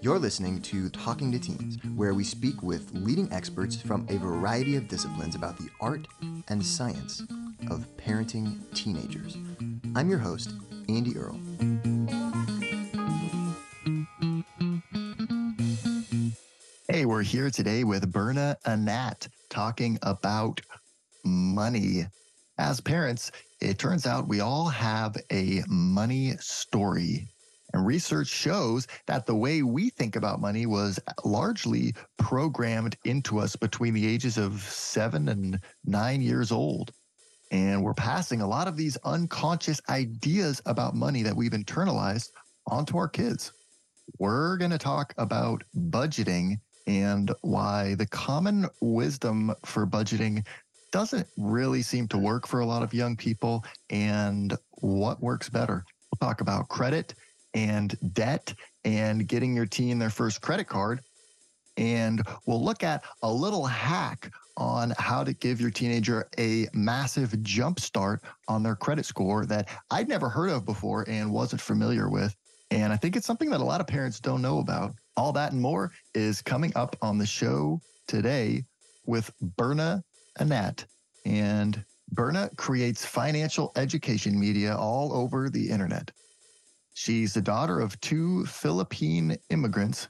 You're listening to Talking to Teens, where we speak with leading experts from a variety of disciplines about the art and science of parenting teenagers. I'm your host, Andy Earle. Hey, we're here today with Berna Anat talking about money. As parents, it turns out we all have a money story. And research shows that the way we think about money was largely programmed into us between the ages of seven and nine years old. And we're passing a lot of these unconscious ideas about money that we've internalized onto our kids. We're going to talk about budgeting and why the common wisdom for budgeting doesn't really seem to work for a lot of young people and what works better. We'll talk about credit and debt and getting your teen their first credit card. And we'll look at a little hack on how to give your teenager a massive jump start on their credit score that I'd never heard of before and wasn't familiar with. And I think it's something that a lot of parents don't know about. All that and more is coming up on the show today with Berna Anat. And Berna creates financial education media all over the internet. She's the daughter of two Philippine immigrants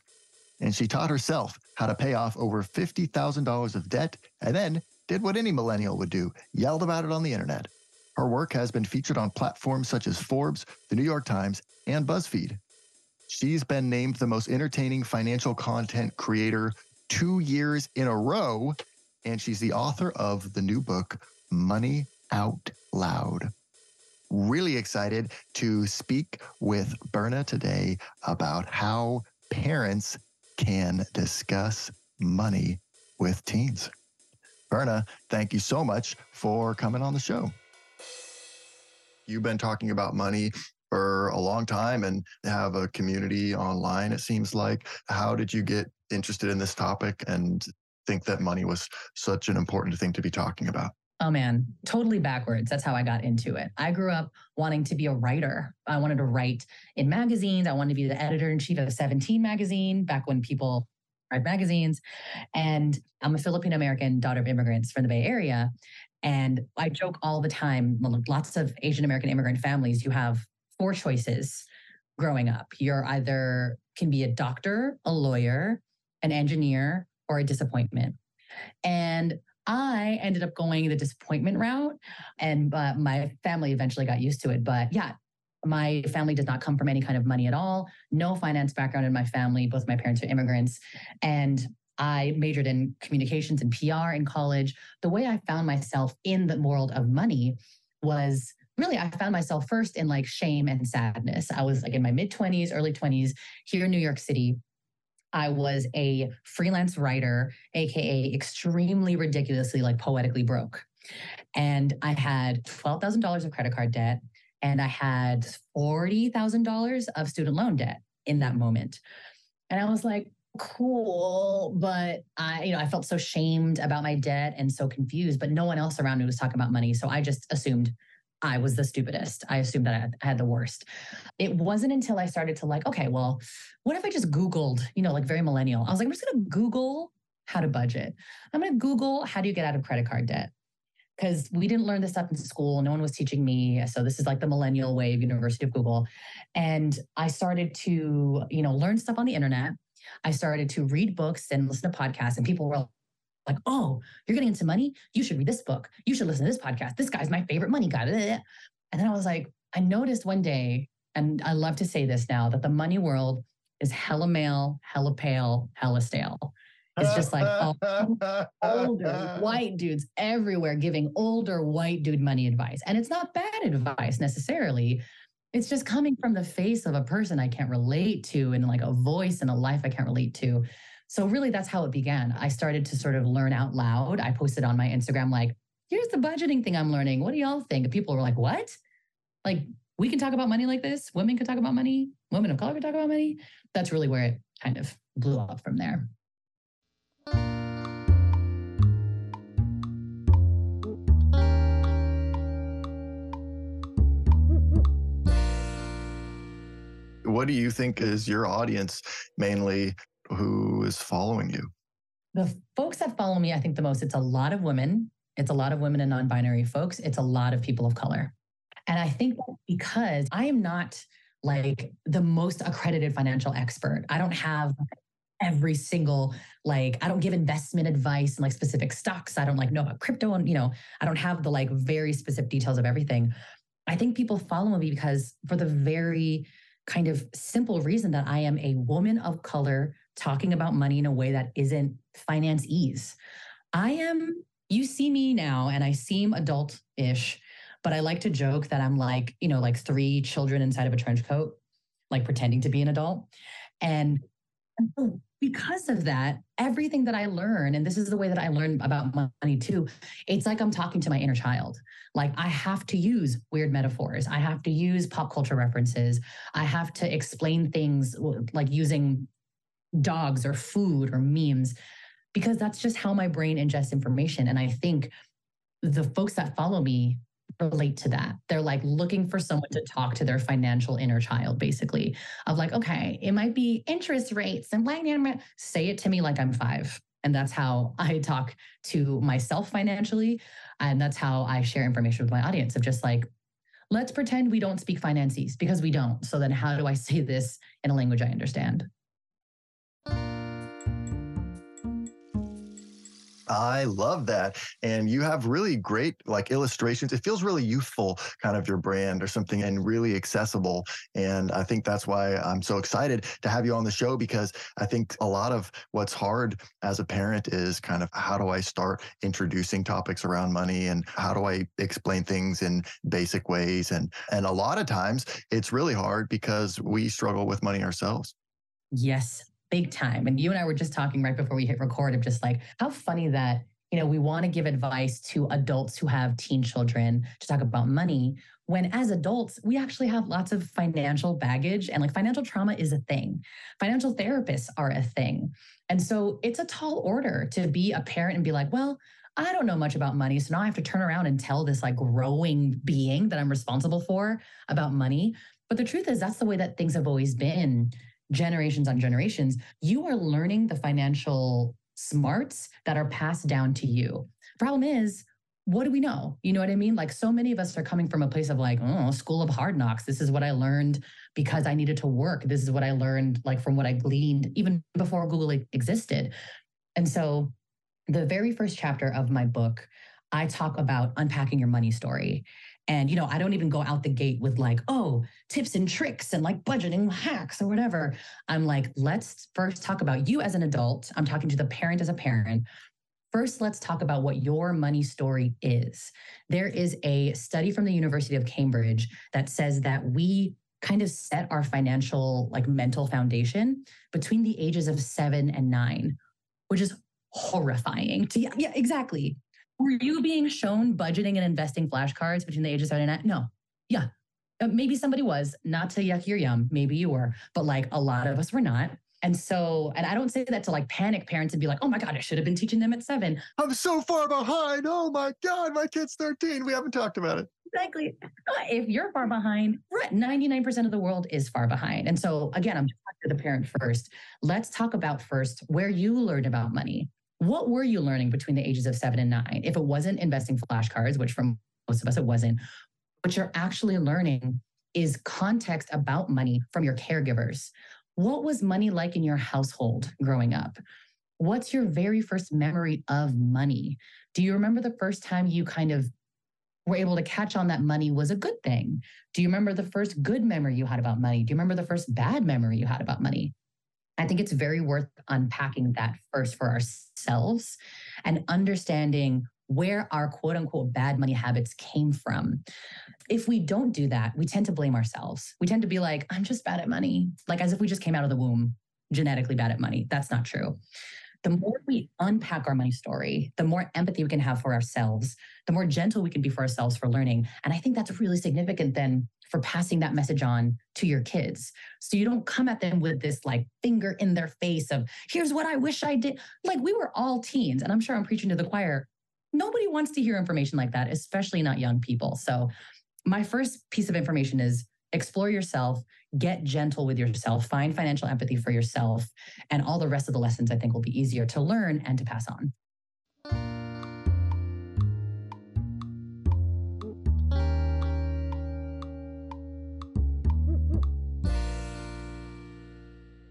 and she taught herself how to pay off over $50,000 of debt and then did what any millennial would do yelled about it on the internet. Her work has been featured on platforms such as Forbes, the New York Times, and BuzzFeed. She's been named the most entertaining financial content creator two years in a row, and she's the author of the new book, Money Out Loud. Really excited to speak with Berna today about how parents can discuss money with teens. Berna, thank you so much for coming on the show. You've been talking about money for a long time and have a community online, it seems like. How did you get interested in this topic and think that money was such an important thing to be talking about? Oh man, totally backwards. That's how I got into it. I grew up wanting to be a writer. I wanted to write in magazines. I wanted to be the editor in chief of 17 magazine back when people read magazines. And I'm a Filipino American daughter of immigrants from the Bay Area. And I joke all the time, lots of Asian American immigrant families, you have four choices growing up. You're either can be a doctor, a lawyer, an engineer, or a disappointment. And I ended up going the disappointment route, and my family eventually got used to it. But yeah, my family does not come from any kind of money at all. No finance background in my family. Both my parents are immigrants, and I majored in communications and PR in college. The way I found myself in the world of money was really I found myself first in like shame and sadness. I was like in my mid 20s, early 20s here in New York City I was a freelance writer, AKA extremely ridiculously, like poetically broke. And I had $12,000 of credit card debt and I had $40,000 of student loan debt in that moment. And I was like, cool but i you know i felt so shamed about my debt and so confused but no one else around me was talking about money so i just assumed I was the stupidest. I assumed that I had, I had, the worst. It wasn't until I started to like, okay, well, what if I just Googled, you know, like very millennial? I was like, I'm just going to Google how to budget. I'm going to Google how do you get out of credit card debt? Because we didn't learn this stuff in school. No one was teaching me. So this is like the millennial way of University of Google. And I started to, you know, learn stuff on the internet. I started to read books and listen to podcasts, and people were like, oh, you're getting into money? You should read this book. You should listen to this podcast. This guy's my favorite money guy. And then I was like, I noticed one day, and I love to say this now, that the money world is hella male, hella pale, hella stale. It's just like oh, older white dudes everywhere giving older white dude money advice. And it's not bad advice necessarily. It's just coming from the face of a person I can't relate to and like a voice and a life I can't relate to. So really that's how it began. I started to sort of learn out loud. I posted on my Instagram like, here's the budgeting thing I'm learning. What do y'all think? People were like, what? Like we can talk about money like this. Women can talk about money. Women of color can talk about money. That's really where it kind of blew up from there. What do you think is your audience mainly who is following you? The folks that follow me, I think the most, it's a lot of women. It's a lot of women and non binary folks. It's a lot of people of color. And I think because I am not like the most accredited financial expert, I don't have every single like i don't give investment advice and like specific stocks i don't like know about crypto and you know i don't have the like very specific details of everything i think people follow me because for the very kind of simple reason that i am a woman of color talking about money in a way that isn't finance ease i am you see me now and i seem adult-ish but I like to joke that I'm like, you know, like three children inside of a trench coat, like pretending to be an adult. And because of that, everything that I learn, and this is the way that I learn about money too, it's like I'm talking to my inner child. Like I have to use weird metaphors, I have to use pop culture references, I have to explain things like using dogs or food or memes, because that's just how my brain ingests information. And I think the folks that follow me relate to that. They're like looking for someone to talk to their financial inner child, basically, of like, okay, it might be interest rates and blah. say it to me like I'm five. And that's how I talk to myself financially. And that's how I share information with my audience of just like, let's pretend we don't speak finances because we don't. So then how do I say this in a language I understand? I love that. And you have really great like illustrations. It feels really youthful, kind of your brand or something, and really accessible. And I think that's why I'm so excited to have you on the show because I think a lot of what's hard as a parent is kind of how do I start introducing topics around money and how do I explain things in basic ways? And and a lot of times it's really hard because we struggle with money ourselves. Yes, big time. And you and I were just talking right before we hit record of just like how funny that, you know, we want to give advice to adults who have teen children to talk about money when as adults, we actually have lots of financial baggage and like financial trauma is a thing. Financial therapists are a thing. And so it's a tall order to be a parent and be like, well, I don't know much about money. So now I have to turn around and tell this like growing being that I'm responsible for about money. But the truth is, that's the way that things have always been generations on generations, you are learning the financial smarts that are passed down to you. Problem is, what do we know? You know what I mean? Like so many of us are coming from a place of like, oh, school of hard knocks. This is what I learned because I needed to work. This is what I learned like from what I gleaned even before Google existed. And so the very first chapter of my book, I talk about unpacking your money story. And, you know, I don't even go out the gate with like, oh, tips and tricks and like budgeting hacks or whatever. I'm like, let's first talk about you as an adult. I'm talking to the parent as a parent. First, let's talk about what your money story is. There is a study from the University of Cambridge that says that we kind of set our financial, like mental foundation between the ages of seven and nine, which is horrifying. To, yeah, yeah, exactly. Were you being shown budgeting and investing flashcards between the ages of nine? No. Yeah. Uh, maybe somebody was, not to yuck your yum. Maybe you were, but like a lot of us were not. And so, and I don't say that to like panic parents and be like, oh my God, I should have been teaching them at seven. I'm so far behind. Oh my God, my kid's 13. We haven't talked about it. Exactly. If you're far behind, 99% of the world is far behind. And so, again, I'm talking to the parent first. Let's talk about first where you learned about money. What were you learning between the ages of seven and nine? If it wasn't investing flashcards, which for most of us it wasn't, what you're actually learning is context about money from your caregivers. What was money like in your household growing up? What's your very first memory of money? Do you remember the first time you kind of were able to catch on that money was a good thing? Do you remember the first good memory you had about money? Do you remember the first bad memory you had about money? I think it's very worth unpacking that first for ourselves and understanding where our quote unquote bad money habits came from. If we don't do that, we tend to blame ourselves. We tend to be like, I'm just bad at money, like as if we just came out of the womb genetically bad at money. That's not true. The more we unpack our money story, the more empathy we can have for ourselves, the more gentle we can be for ourselves for learning. And I think that's really significant then for passing that message on to your kids. So you don't come at them with this like finger in their face of, here's what I wish I did. Like we were all teens, and I'm sure I'm preaching to the choir. Nobody wants to hear information like that, especially not young people. So my first piece of information is explore yourself, get gentle with yourself, find financial empathy for yourself, and all the rest of the lessons I think will be easier to learn and to pass on.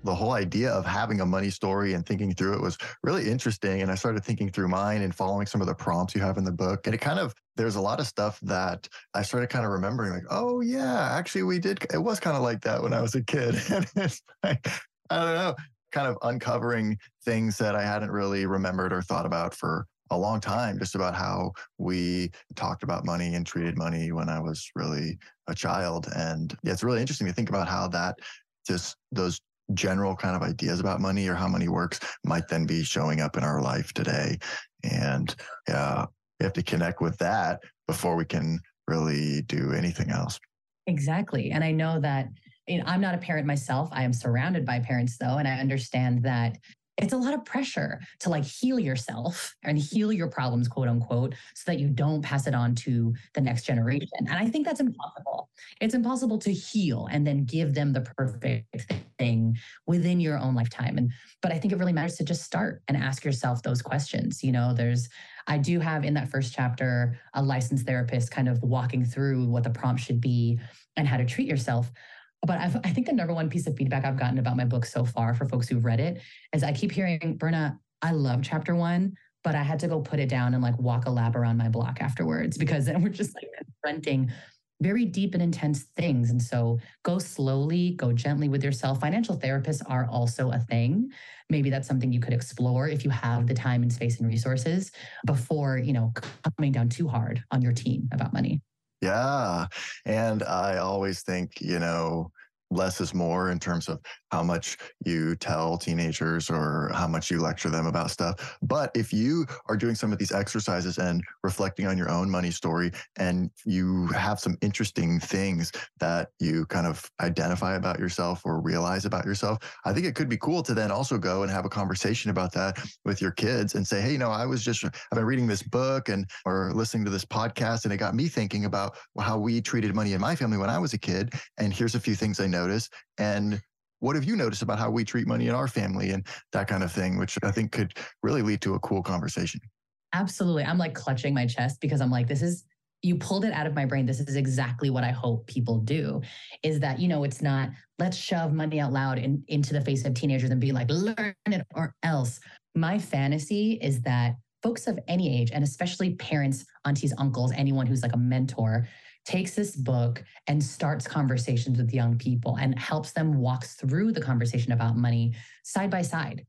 the whole idea of having a money story and thinking through it was really interesting. And I started thinking through mine and following some of the prompts you have in the book. And it kind of, there's a lot of stuff that I started kind of remembering, like, oh, yeah, actually, we did. It was kind of like that when I was a kid. and it's like, I don't know, kind of uncovering things that I hadn't really remembered or thought about for a long time just about how we talked about money and treated money when I was really a child. And yeah, it's really interesting to think about how that just those general kind of ideas about money or how money works might then be showing up in our life today. And yeah, we have to connect with that before we can really do anything else. Exactly. And I know that you know, I'm not a parent myself. I am surrounded by parents though. And I understand that it's a lot of pressure to like heal yourself and heal your problems, quote unquote, so that you don't pass it on to the next generation. And I think that's impossible. It's impossible to heal and then give them the perfect thing within your own lifetime. And but I think it really matters to just start and ask yourself those questions. You know, there's I do have in that first chapter a licensed therapist kind of walking through what the prompt should be and how to treat yourself. But I've, i think the number one piece of feedback I've gotten about my book so far for folks who've read it is I keep hearing, Berna, I love chapter one, but I had to go put it down and like walk a lap around my block afterwards because then we're just like confronting very deep and intense things. And so go slowly, go gently with yourself. Financial therapists are also a thing. Maybe that's something you could explore if you have the time and space and resources before, you know, coming down too hard on your team about money. Yeah. And I always think, you know, less is more in terms of how much you tell teenagers or how much you lecture them about stuff. But if you are doing some of these exercises and reflecting on your own money story and you have some interesting things that you kind of identify about yourself or realize about yourself, I think it could be cool to then also go and have a conversation about that with your kids and say, hey, you know, I was just, I've been reading this book and or listening to this podcast and it got me thinking about how we treated money in my family when I was a kid. And here's a few things I noticed. And what have you noticed about how we treat money in our family and that kind of thing, which I think could really lead to a cool conversation. Absolutely. I'm like clutching my chest because I'm like, this is, you pulled it out of my brain. This is exactly what I hope people do is that, you know, it's not let's shove money out loud in, into the face of teenagers and be like, learn it or else. My fantasy is that folks of any age, and especially parents, aunties, uncles, anyone who's like a mentor, takes this book and starts conversations with young people and helps them walk through the conversation about money side by side.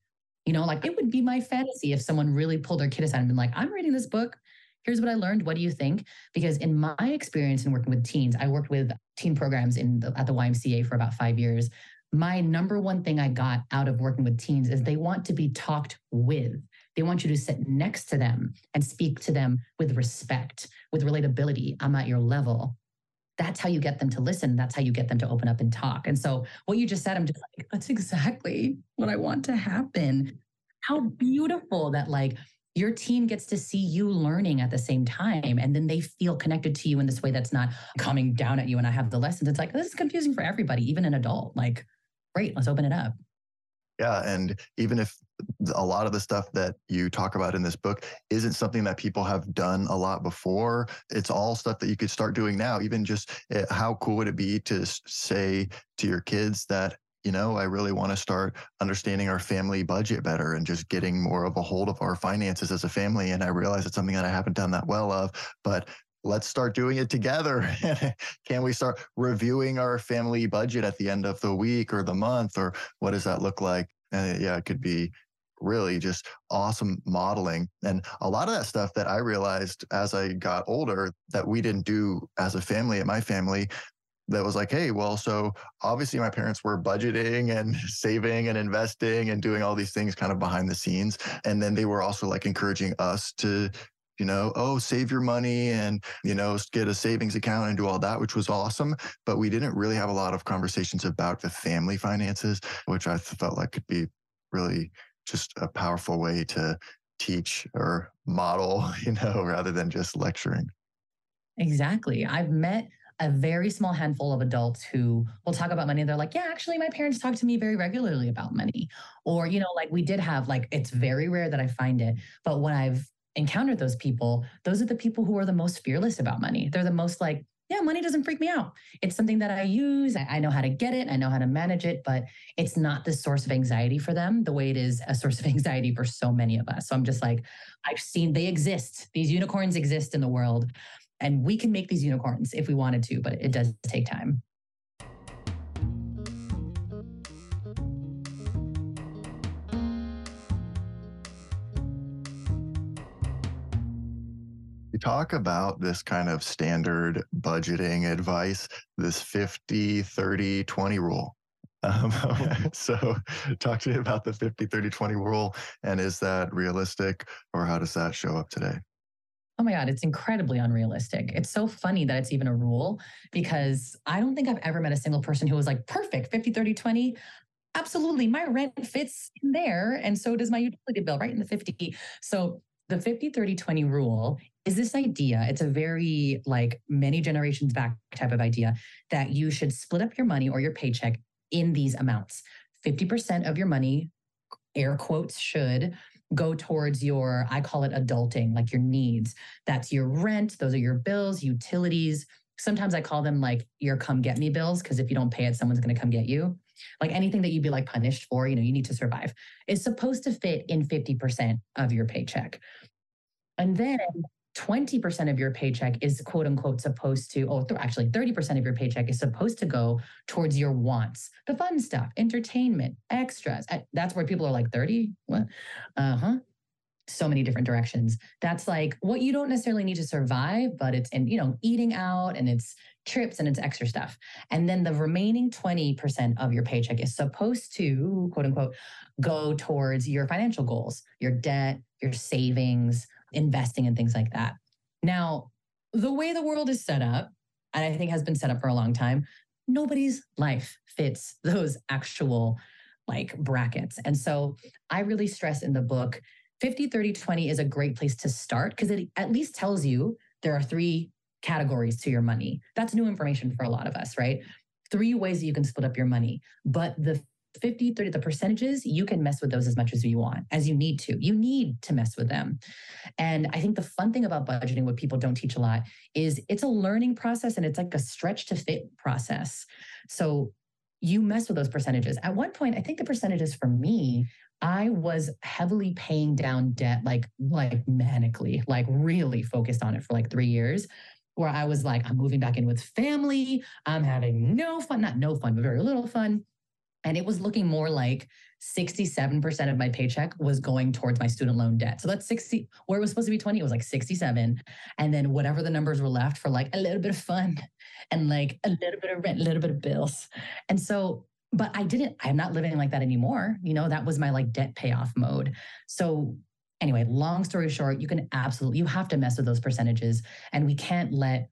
You know, like it would be my fantasy if someone really pulled their kid aside and been like, I'm reading this book. Here's what I learned. What do you think? Because in my experience in working with teens, I worked with teen programs in the, at the YMCA for about five years. My number one thing I got out of working with teens is they want to be talked with. They want you to sit next to them and speak to them with respect, with relatability. I'm at your level. That's how you get them to listen. That's how you get them to open up and talk. And so, what you just said, I'm just like, that's exactly what I want to happen. How beautiful that, like, your team gets to see you learning at the same time and then they feel connected to you in this way that's not coming down at you and i have the lessons it's like this is confusing for everybody even an adult like great let's open it up yeah. And even if a lot of the stuff that you talk about in this book isn't something that people have done a lot before, it's all stuff that you could start doing now. Even just eh, how cool would it be to say to your kids that, you know, I really want to start understanding our family budget better and just getting more of a hold of our finances as a family. And I realize it's something that I haven't done that well of, but let's start doing it together. Can we start reviewing our family budget at the end of the week or the month, or what does that look like? And yeah, it could be really just awesome modeling. And a lot of that stuff that I realized as I got older that we didn't do as a family at my family that was like, hey, well, so obviously my parents were budgeting and saving and investing and doing all these things kind of behind the scenes. And then they were also like encouraging us to you know, oh, save your money and, you know, get a savings account and do all that, which was awesome. But we didn't really have a lot of conversations about the family finances, which I felt like could be really just a powerful way to teach or model, you know, rather than just lecturing. Exactly. I've met a very small handful of adults who will talk about money. They're like, yeah, actually, my parents talk to me very regularly about money. Or, you know, like we did have, like, it's very rare that I find it. But when I've encountered those people, those are the people who are the most fearless about money. They're the most like, yeah, money doesn't freak me out. It's something that I use. I, I, know how to get it. I know how to manage it, but it's not the source of anxiety for them the way it is a source of anxiety for so many of us. So I'm just like, I've seen they exist. These unicorns exist in the world, and we can make these unicorns if we wanted to, but it does take time. Talk about this kind of standard budgeting advice, this 50, 30, 20 rule. Um, so, talk to me about the 50, 30, 20 rule. And is that realistic or how does that show up today? Oh my God, it's incredibly unrealistic. It's so funny that it's even a rule because I don't think I've ever met a single person who was like, perfect, 50, 30, 20. Absolutely. My rent fits in there. And so does my utility bill, right in the 50. So the 50, 30, 20 rule is this idea. It's a very like many generations back type of idea that you should split up your money or your paycheck in these amounts. 50% of your money, air quotes, should go towards your, I call it adulting, like your needs. That's your rent, those are your bills, utilities. Sometimes I call them like your come get me bills, because if you don't pay it, someone's going to come get you. Like anything that you'd be like punished for, you know, you need to survive, is supposed to fit in 50% of your paycheck. And then 20% of your paycheck is quote unquote supposed to, oh, th- actually 30% of your paycheck is supposed to go towards your wants, the fun stuff, entertainment, extras. That's where people are like, 30? What? Uh huh. So many different directions. That's like what you don't necessarily need to survive, but it's in, you know, eating out and it's trips and it's extra stuff. And then the remaining 20% of your paycheck is supposed to, quote unquote, go towards your financial goals, your debt, your savings, investing and things like that. Now, the way the world is set up, and I think has been set up for a long time, nobody's life fits those actual like brackets. And so I really stress in the book 50, 30, 20 is a great place to start because it at least tells you there are three categories to your money. That's new information for a lot of us, right? Three ways that you can split up your money. But the 50, 30, the percentages, you can mess with those as much as you want, as you need to. You need to mess with them. And I think the fun thing about budgeting, what people don't teach a lot, is it's a learning process and it's like a stretch to fit process. So you mess with those percentages. At one point, I think the percentages for me, I was heavily paying down debt, like like manically, like really focused on it for like three years where I was like, I'm moving back in with family. I'm having no fun, not no fun, but very little fun. And it was looking more like 67% of my paycheck was going towards my student loan debt. So that's 60, where it was supposed to be 20, it was like 67. And then whatever the numbers were left for like a little bit of fun and like a little bit of rent, a little bit of bills. And so, but I didn't, I'm not living like that anymore. You know, that was my like debt payoff mode. So anyway, long story short, you can absolutely, you have to mess with those percentages. And we can't let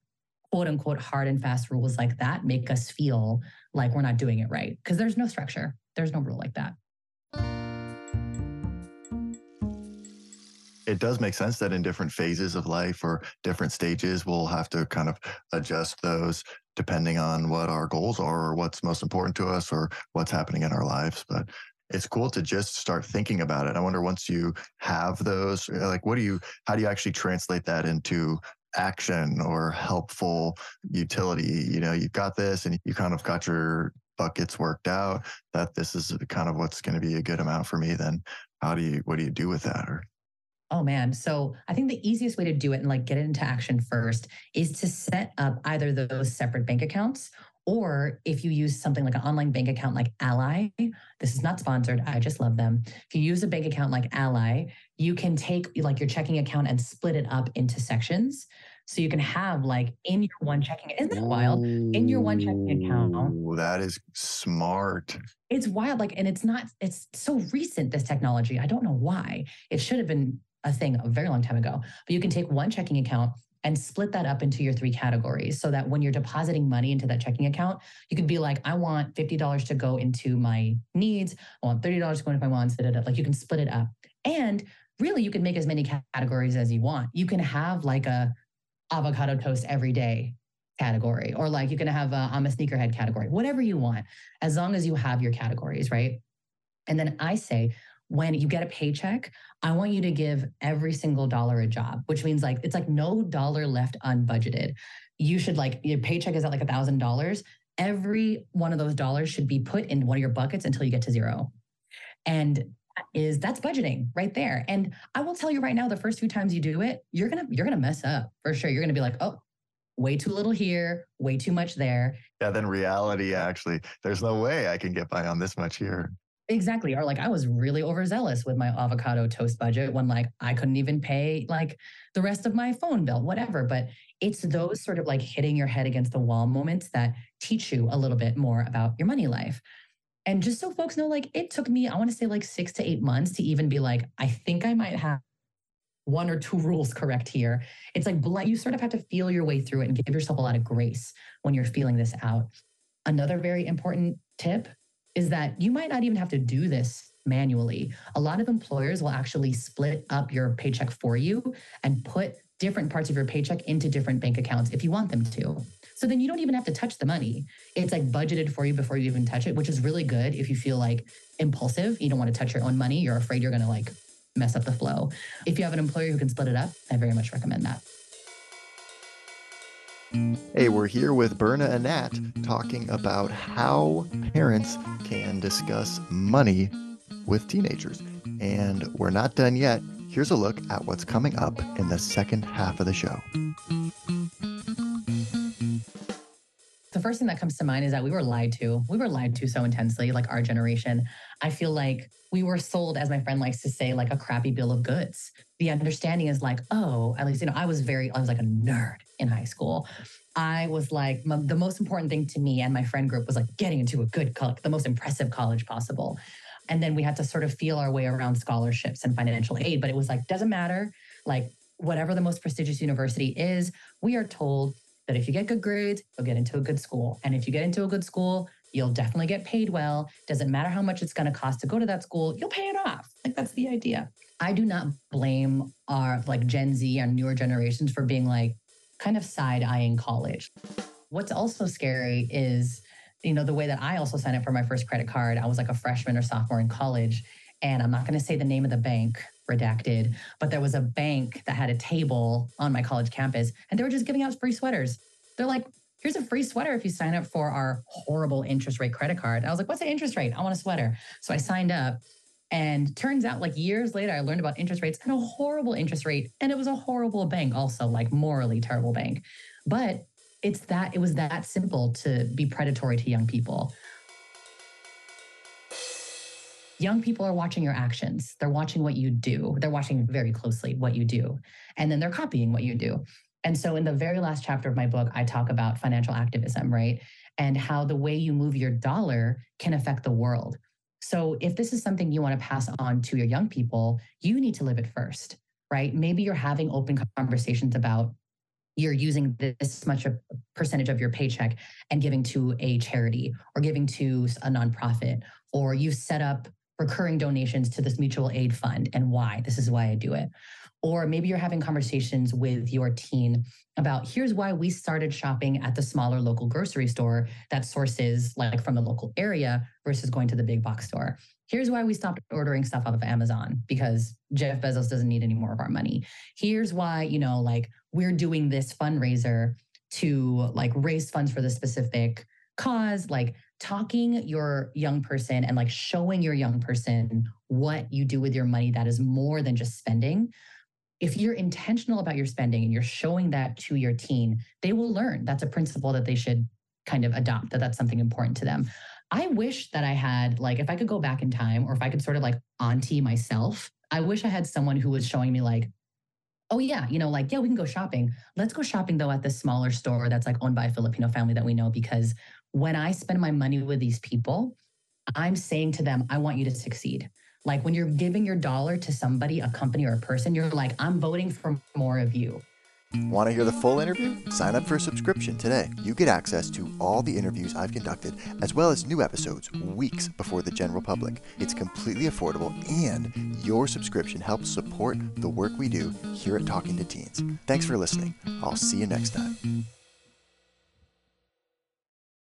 quote unquote hard and fast rules like that make us feel like we're not doing it right because there's no structure, there's no rule like that. It does make sense that in different phases of life or different stages, we'll have to kind of adjust those depending on what our goals are or what's most important to us or what's happening in our lives. But it's cool to just start thinking about it. I wonder once you have those, uh, like, what do you, how do you actually translate that into action or helpful utility. You know, you've got this and you kind of got your buckets worked out that this is kind of what's going to be a good amount for me. Then how do you, what do you do with that? Or, Oh man. So I think the easiest way to do it and like get it into action first is to set up either those separate bank accounts or if you use something like an online bank account like Ally, this is not sponsored. I just love them. If you use a bank account like Ally, you can take like your checking account and split it up into sections. So you can have like in your one checking, isn't that wild? In your one checking account. That is smart. It's wild. Like, and it's not, it's so recent, this technology. I don't know why. It should have been a thing a very long time ago. But you can take one checking account and split that up into your three categories so that when you're depositing money into that checking account, you could be like, I want $50 to go into my needs. I want $30 to go into my wants. Da, da, da. Like you can split it up. And really, you can make as many categories as you want. You can have like a avocado toast every day category, or like you can have a I'm a sneakerhead category, whatever you want, as long as you have your categories, right? And then I say, when you get a paycheck, I want you to give every single dollar a job, which means like it's like no dollar left unbudgeted. You should like your paycheck is at like a thousand dollars. Every one of those dollars should be put in one of your buckets until you get to zero. And that is that's budgeting right there. And I will tell you right now, the first few times you do it, you're gonna you're gonna mess up for sure. You're gonna be like, oh, way too little here, way too much there. Yeah, then reality actually, there's no way I can get by on this much here. Exactly. Or like I was really overzealous with my avocado toast budget when like I couldn't even pay like the rest of my phone bill, whatever. But it's those sort of like hitting your head against the wall moments that teach you a little bit more about your money life. And just so folks know, like it took me, I want to say like six to eight months to even be like, I think I might have one or two rules correct here. It's like you sort of have to feel your way through it and give yourself a lot of grace when you're feeling this out. Another very important tip is that you might not even have to do this manually. A lot of employers will actually split up your paycheck for you and put different parts of your paycheck into different bank accounts if you want them to. So then you don't even have to touch the money. It's like budgeted for you before you even touch it, which is really good if you feel like impulsive, you don't want to touch your own money, you're afraid you're going to like mess up the flow. If you have an employer who can split it up, I very much recommend that. Hey, we're here with Berna Anat talking about how parents can discuss money with teenagers. And we're not done yet. Here's a look at what's coming up in the second half of the show. First thing that comes to mind is that we were lied to. We were lied to so intensely, like our generation. I feel like we were sold, as my friend likes to say, like a crappy bill of goods. The understanding is like, oh, at least, you know, I was very, I was like a nerd in high school. I was like, the most important thing to me and my friend group was like getting into a good college, the most impressive college possible. And then we had to sort of feel our way around scholarships and financial aid. But it was like, doesn't matter. Like, whatever the most prestigious university is, we are told that if you get good grades, you'll get into a good school. And if you get into a good school, you'll definitely get paid well. Doesn't matter how much it's going to cost to go to that school, you'll pay it off. Like that's the idea. I do not blame our like Gen Z and newer generations for being like kind of side eyeing college. What's also scary is, you know, the way that I also signed up for my first credit card. I was like a freshman or sophomore in college. And I'm not going to say the name of the bank, redacted, but there was a bank that had a table on my college campus and they were just giving out free sweaters. They're like, here's a free sweater if you sign up for our horrible interest rate credit card. I was like, what's the interest rate? I want a sweater. So I signed up. And turns out, like years later, I learned about interest rates and a horrible interest rate. And it was a horrible bank, also, like morally terrible bank. But it's that, it was that simple to be predatory to young people. Young people are watching your actions. They're watching what you do. They're watching very closely what you do. And then they're copying what you do. And so, in the very last chapter of my book, I talk about financial activism, right? And how the way you move your dollar can affect the world. So, if this is something you want to pass on to your young people, you need to live it first, right? Maybe you're having open conversations about you're using this much a percentage of your paycheck and giving to a charity or giving to a nonprofit, or you've set up recurring donations to this mutual aid fund and why. This is why I do it. Or maybe you're having conversations with your teen about here's why we started shopping at the smaller local grocery store that sources like from the local area versus going to the big box store. Here's why we stopped ordering stuff out of Amazon because Jeff Bezos doesn't need any more of our money. Here's why, you know, like we're doing this fundraiser to like raise funds for the specific cause, like talking your young person and like showing your young person what you do with your money that is more than just spending if you're intentional about your spending and you're showing that to your teen, they will learn. That's a principle that they should kind of adopt, that that's something important to them. I wish that I had, like, if I could go back in time or if I could sort of like auntie myself, I wish I had someone who was showing me, like, oh yeah, you know, like, yeah, we can go shopping. Let's go shopping though at the smaller store that's like owned by a Filipino family that we know because when I spend my money with these people, I'm saying to them, I want you to succeed. Like when you're giving your dollar to somebody, a company or a person, you're like, I'm voting for more of you. Want to hear the full interview? Sign up for a subscription today. You get access to all the interviews I've conducted, as well as new episodes weeks before the general public. It's completely affordable, and your subscription helps support the work we do here at Talking to Teens. Thanks for listening. I'll see you next time.